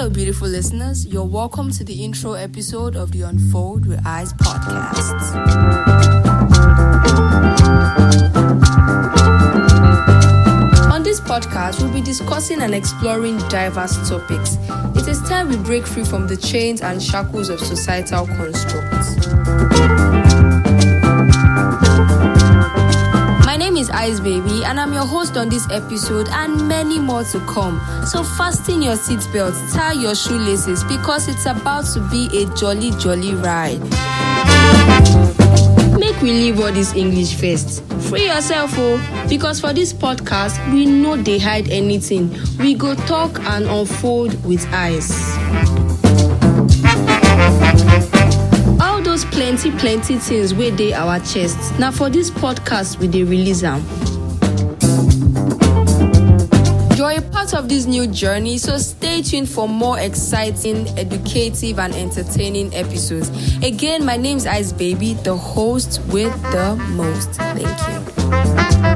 Hello, beautiful listeners. You're welcome to the intro episode of the Unfold with Ice podcast. On this podcast, we'll be discussing and exploring diverse topics. It is time we break free from the chains and shackles of societal constructs. Is Ice Baby, and I'm your host on this episode, and many more to come. So, fasten your seatbelts, tie your shoelaces, because it's about to be a jolly, jolly ride. Make we leave all this English first. Free yourself, oh, because for this podcast, we know they hide anything. We go talk and unfold with Ice. Plenty plenty things wey dey our chest. Na for dis podcast we dey release am. You're a part of this new journey so stay tuned for more exciting educative and entertaining episodes. Again my name is ice baby the host with the most. Thank you